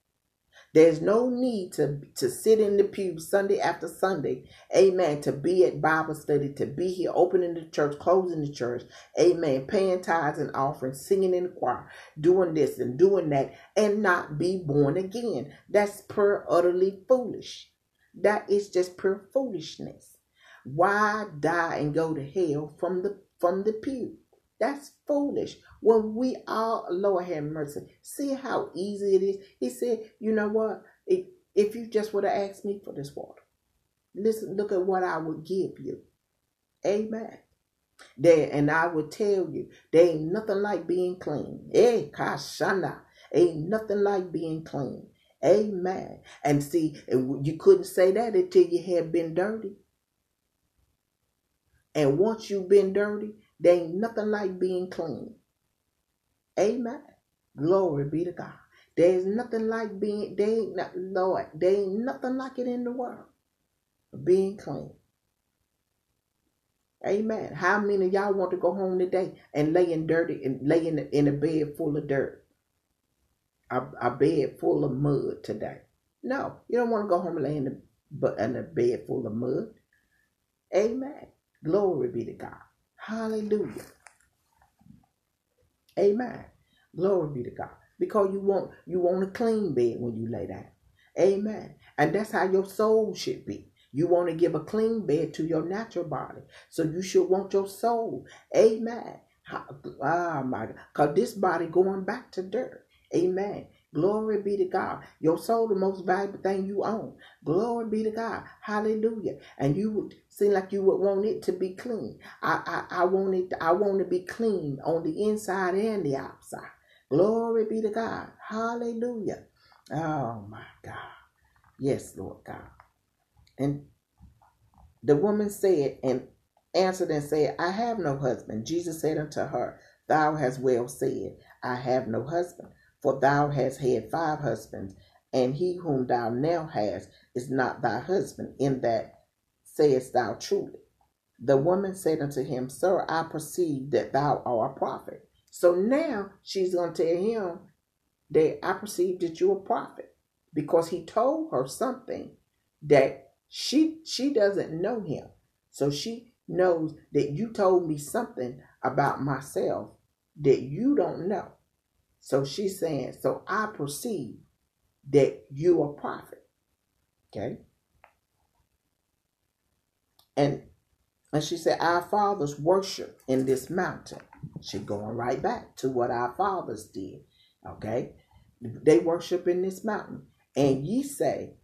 There's no need to, to sit in the pew Sunday after Sunday, amen, to be at Bible study, to be here opening the church, closing the church, amen, paying tithes and offerings, singing in the choir, doing this and doing that, and not be born again. That's pure utterly foolish. That is just pure foolishness. Why die and go to hell from the from the pew? That's foolish. When we all, Lord have mercy, see how easy it is. He said, you know what? If, if you just would have asked me for this water, listen, look at what I would give you. Amen. There, and I would tell you, there ain't nothing like being clean. Eh, kashana. Ain't nothing like being clean. Amen. And see, you couldn't say that until you had been dirty. And once you've been dirty, there ain't nothing like being clean. Amen. Glory be to God. There is nothing like being, there ain't not, Lord, there ain't nothing like it in the world. Being clean. Amen. How many of y'all want to go home today and lay in dirty and lay in, in a bed full of dirt? A, a bed full of mud today. No, you don't want to go home and lay in a, in a bed full of mud. Amen. Glory be to God. Hallelujah. Amen. Glory be to God. Because you want you want a clean bed when you lay down. Amen. And that's how your soul should be. You want to give a clean bed to your natural body. So you should want your soul. Amen. Oh my God. Because this body going back to dirt. Amen. Glory be to God. Your soul, the most valuable thing you own. Glory be to God. Hallelujah. And you would seem like you would want it to be clean. I, I, I want it. I want to be clean on the inside and the outside. Glory be to God. Hallelujah. Oh my God. Yes, Lord God. And the woman said and answered and said, I have no husband. Jesus said unto her, Thou hast well said, I have no husband. For thou hast had five husbands, and he whom thou now hast is not thy husband. In that sayest thou truly. The woman said unto him, Sir, I perceive that thou art a prophet. So now she's going to tell him that I perceive that you're a prophet because he told her something that she she doesn't know him. So she knows that you told me something about myself that you don't know. So she's saying, So I perceive that you are a prophet. Okay. And and she said, Our fathers worship in this mountain. She going right back to what our fathers did. Okay. They worship in this mountain. And ye say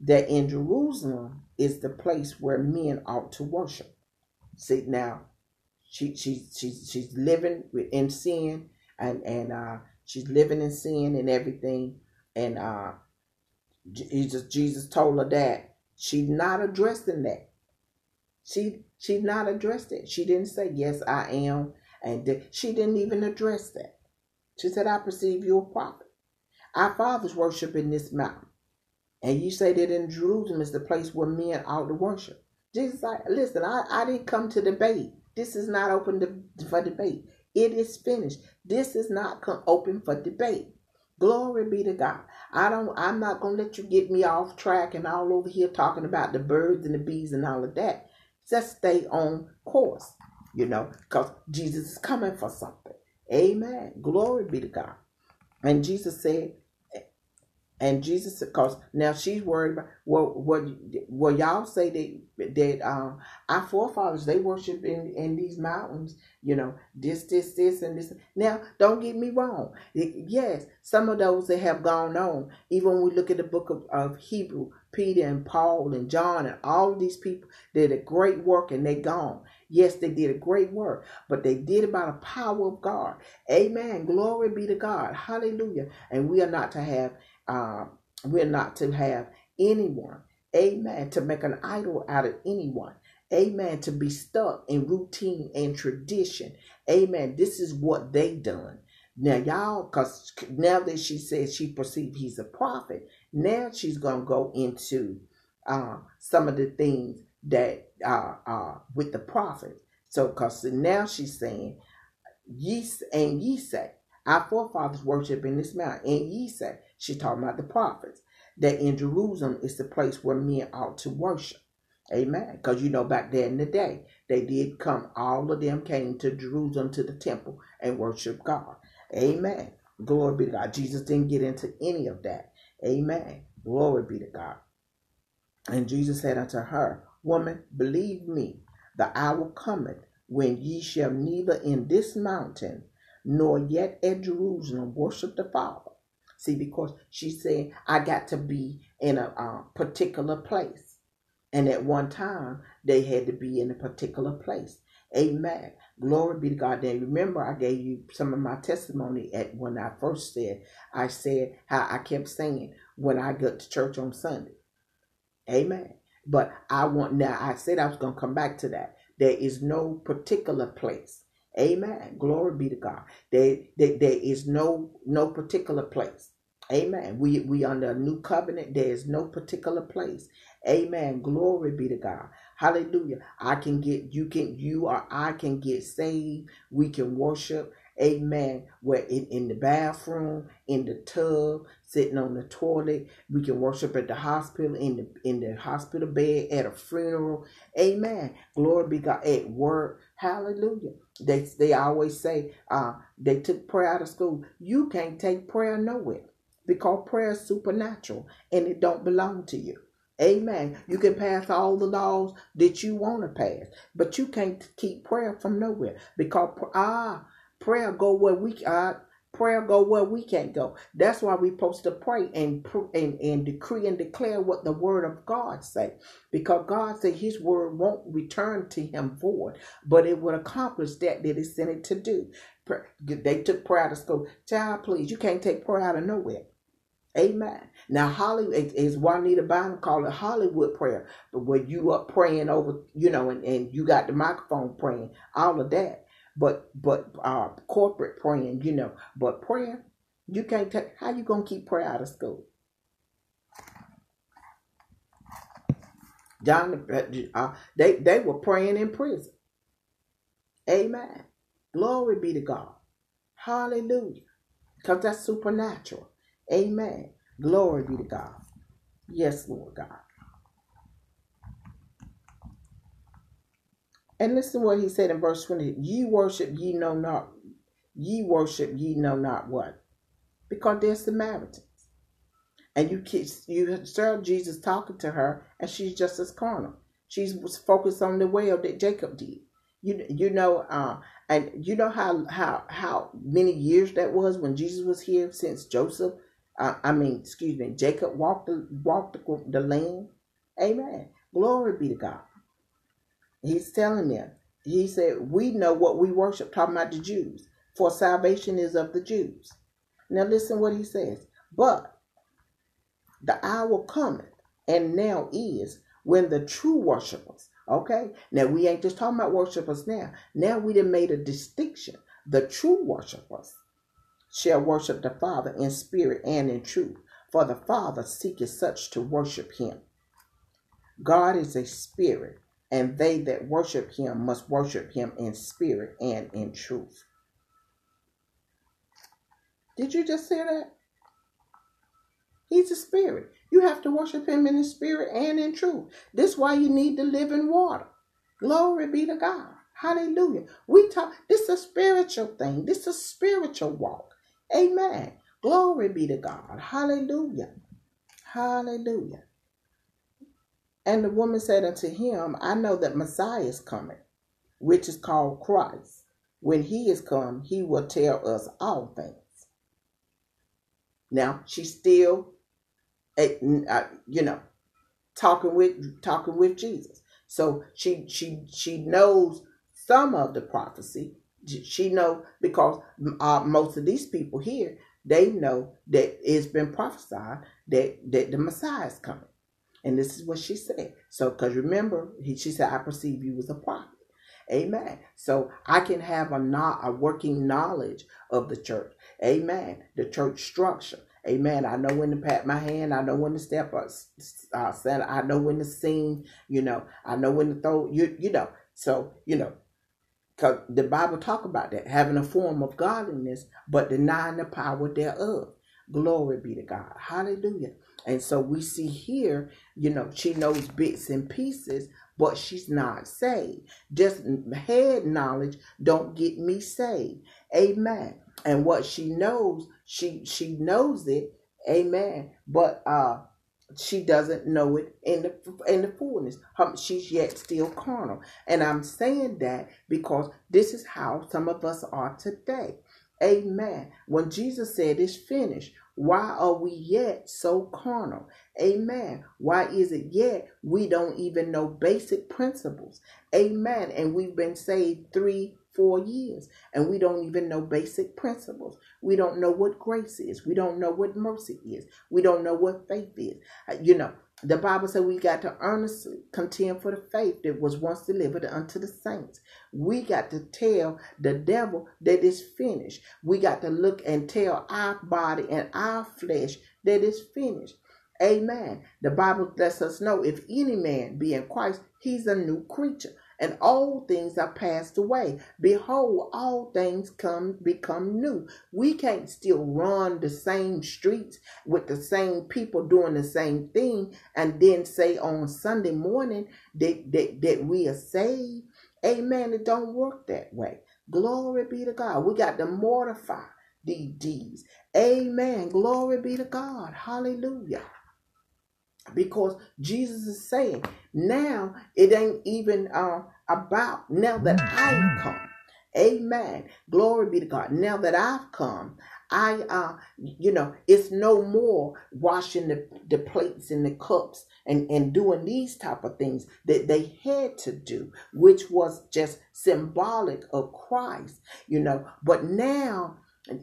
that in Jerusalem is the place where men ought to worship. See now, she she she's she's living in sin and and uh, she's living in sin and everything. And uh, Jesus Jesus told her that she's not addressing that. She she's not addressed it. She didn't say yes I am, and she didn't even address that. She said I perceive you a prophet. Our fathers worship in this mountain, and you say that in Jerusalem is the place where men ought to worship. Jesus said, listen, I, I didn't come to debate. This is not open to, for debate. It is finished. This is not open for debate. Glory be to God. I don't I'm not gonna let you get me off track and all over here talking about the birds and the bees and all of that. Just stay on course, you know, because Jesus is coming for something. Amen. Glory be to God. And Jesus said, and Jesus, because now she's worried about well, what well y'all say that that um our forefathers they worship in in these mountains, you know this this this and this. Now don't get me wrong. Yes, some of those that have gone on. Even when we look at the book of, of Hebrew, Peter and Paul and John and all of these people did a great work and they gone. Yes, they did a great work, but they did it by the power of God. Amen. Glory be to God. Hallelujah. And we are not to have, uh, we're not to have anyone, amen, to make an idol out of anyone. Amen. To be stuck in routine and tradition. Amen. This is what they done. Now, y'all, because now that she says she perceived he's a prophet, now she's going to go into uh, some of the things that uh, uh, with the prophet. So, because now she's saying, ye and ye say, our forefathers worship in this mountain, and ye say, she's talking about the prophets, that in Jerusalem is the place where men ought to worship. Amen. Because you know, back there in the day, they did come, all of them came to Jerusalem to the temple and worship God. Amen. Glory be to God. Jesus didn't get into any of that. Amen. Glory be to God. And Jesus said unto her, Woman, believe me, the hour cometh when ye shall neither in this mountain nor yet at Jerusalem worship the Father. See, because she said, I got to be in a uh, particular place. And at one time, they had to be in a particular place. Amen. Glory be to God. Then remember, I gave you some of my testimony at when I first said, I said how I kept saying when I got to church on Sunday. Amen. But I want now, I said I was going to come back to that. There is no particular place. Amen. Glory be to God. There, there, there is no no particular place. Amen. We we under a new covenant. There is no particular place. Amen. Glory be to God. Hallelujah. I can get you can you or I can get saved. We can worship. Amen. Where in, in the bathroom, in the tub, sitting on the toilet. We can worship at the hospital, in the in the hospital bed, at a funeral. Amen. Glory be God. At work. Hallelujah. They they always say, uh, they took prayer out of school. You can't take prayer nowhere because prayer is supernatural and it don't belong to you. Amen. You can pass all the laws that you want to pass, but you can't keep prayer from nowhere because ah, prayer go where we ah, prayer go where we can't go. That's why we supposed to pray and and and decree and declare what the word of God say, because God said His word won't return to Him void, but it would accomplish that that He sent it to do. They took prayer to school. Child, please, you can't take prayer out of nowhere. Amen. Now Hollywood is Juanita Bynum called it Hollywood prayer, but when you up praying over, you know, and, and you got the microphone praying, all of that. But but uh corporate praying, you know, but prayer, you can't take how you gonna keep prayer out of school? John, uh, they they were praying in prison. Amen. Glory be to God. Hallelujah. Because that's supernatural. Amen. Glory be to God. Yes, Lord God. And listen what he said in verse 20. Ye worship ye know not. Ye worship ye know not what. Because they're Samaritans. And you you saw Jesus talking to her, and she's just as carnal. She's focused on the well that Jacob did. You you know, uh, and you know how how how many years that was when Jesus was here since Joseph uh, I mean, excuse me, Jacob walked the, walked the, the land. Amen. Glory be to God. He's telling them, he said, we know what we worship, talking about the Jews, for salvation is of the Jews. Now listen what he says. But the hour cometh, and now is, when the true worshipers, okay? Now we ain't just talking about worshipers now. Now we done made a distinction. The true worshipers shall worship the Father in spirit and in truth, for the Father seeketh such to worship him. God is a spirit, and they that worship him must worship him in spirit and in truth. Did you just hear that? He's a spirit. You have to worship him in the spirit and in truth. This is why you need the living water. Glory be to God. Hallelujah. We talk this is a spiritual thing. This is a spiritual walk. Amen. Glory be to God. Hallelujah. Hallelujah. And the woman said unto him, I know that Messiah is coming, which is called Christ. When he is come, he will tell us all things. Now she's still, eh, uh, you know, talking with talking with Jesus. So she she she knows some of the prophecy. She know because uh, most of these people here they know that it's been prophesied that that the Messiah is coming, and this is what she said. So, because remember, he, she said, "I perceive you as a prophet." Amen. So I can have a not a working knowledge of the church. Amen. The church structure. Amen. I know when to pat my hand. I know when to step up. Uh, I know when to sing. You know. I know when to throw. You you know. So you know. Cause the Bible talk about that having a form of godliness, but denying the power thereof. Glory be to God. Hallelujah. And so we see here, you know, she knows bits and pieces, but she's not saved. Just head knowledge don't get me saved. Amen. And what she knows, she she knows it. Amen. But uh she doesn't know it in the in the fullness. She's yet still carnal, and I'm saying that because this is how some of us are today. Amen. When Jesus said it's finished, why are we yet so carnal? Amen. Why is it yet we don't even know basic principles? Amen. And we've been saved three, four years and we don't even know basic principles. We don't know what grace is. We don't know what mercy is. We don't know what faith is. Uh, you know, the Bible said we got to earnestly contend for the faith that was once delivered unto the saints. We got to tell the devil that it's finished. We got to look and tell our body and our flesh that it's finished. Amen. The Bible lets us know if any man be in Christ, he's a new creature and old things are passed away. Behold, all things come become new. We can't still run the same streets with the same people doing the same thing and then say on Sunday morning that, that, that we are saved. Amen. It don't work that way. Glory be to God. We got to mortify these deeds. Amen. Glory be to God. Hallelujah because Jesus is saying now it ain't even uh, about now that I've come. Amen. Glory be to God. Now that I've come, I uh you know it's no more washing the, the plates and the cups and, and doing these type of things that they had to do, which was just symbolic of Christ, you know. But now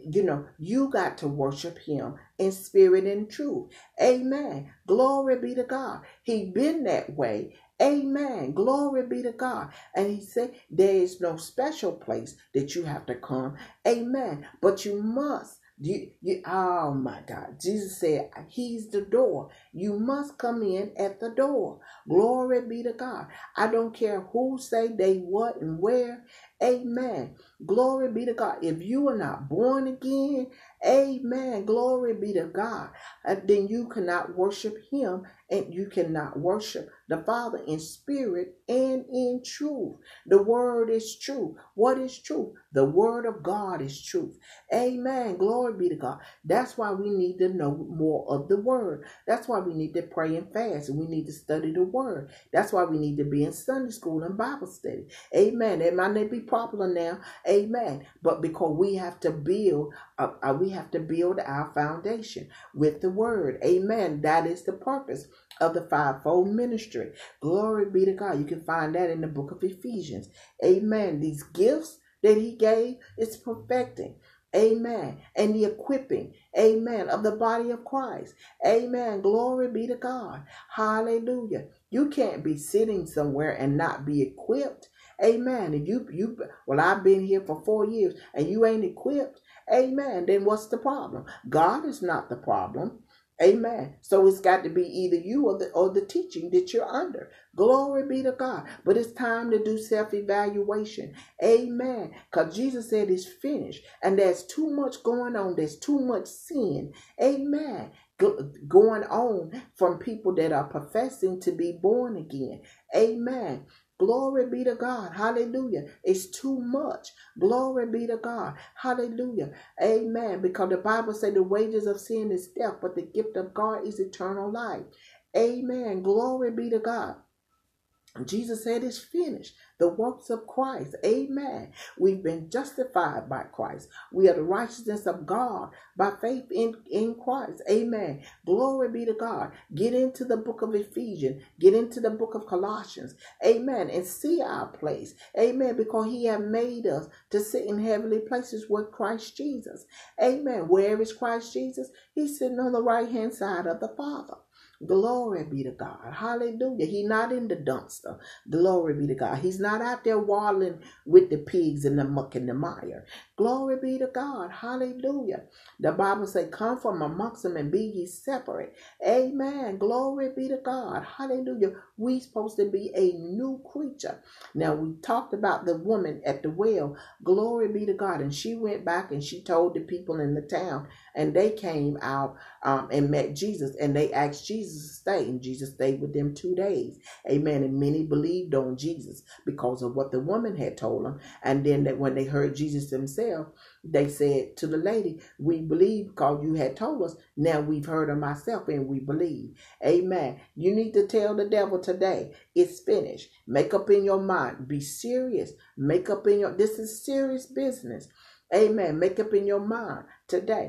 you know, you got to worship him in spirit and truth. Amen. Glory be to God. He been that way. Amen. Glory be to God. And he said, there is no special place that you have to come. Amen. But you must you, you, oh my God. Jesus said, He's the door. You must come in at the door. Glory be to God. I don't care who say they what and where. Amen. Glory be to God. If you are not born again, amen. Glory be to God. Uh, then you cannot worship Him and you cannot worship the Father in spirit and in truth. The word is true. What is true? The word of God is truth. Amen. Glory be to God. That's why we need to know more of the word. That's why we need to pray and fast and we need to study the word. That's why we need to be in Sunday school and Bible study. Amen. It might not be popular now. Amen. But because we have to build, uh, uh, we have to build our foundation with the word. Amen. That is the purpose of the fivefold ministry. Glory be to God. You can find that in the book of Ephesians. Amen. These gifts that he gave is perfecting. Amen. And the equipping, amen, of the body of Christ. Amen. Glory be to God. Hallelujah. You can't be sitting somewhere and not be equipped. Amen. And you, you, well, I've been here for four years and you ain't equipped. Amen. Then what's the problem? God is not the problem. Amen. So it's got to be either you or the or the teaching that you're under. Glory be to God. But it's time to do self-evaluation. Amen. Because Jesus said it's finished. And there's too much going on. There's too much sin. Amen. going on from people that are professing to be born again. Amen. Glory be to God. Hallelujah. It's too much. Glory be to God. Hallelujah. Amen. Because the Bible says the wages of sin is death, but the gift of God is eternal life. Amen. Glory be to God. Jesus said it's finished. The works of Christ. Amen. We've been justified by Christ. We are the righteousness of God by faith in, in Christ. Amen. Glory be to God. Get into the book of Ephesians. Get into the book of Colossians. Amen. And see our place. Amen. Because he have made us to sit in heavenly places with Christ Jesus. Amen. Where is Christ Jesus? He's sitting on the right hand side of the Father. Glory be to God. Hallelujah. He's not in the dumpster. Glory be to God. He's not out there waddling with the pigs in the muck and the mire. Glory be to God. Hallelujah. The Bible say, come from amongst them and be ye separate. Amen. Glory be to God. Hallelujah. We supposed to be a new creature. Now we talked about the woman at the well. Glory be to God. And she went back and she told the people in the town and they came out um, and met Jesus and they asked Jesus to stay and Jesus stayed with them two days. Amen. And many believed on Jesus because of what the woman had told them. And then that when they heard Jesus themselves, they said to the lady, we believe because you had told us. Now we've heard of myself and we believe. Amen. You need to tell the devil today, it's finished. Make up in your mind. Be serious. Make up in your, this is serious business. Amen. Make up in your mind today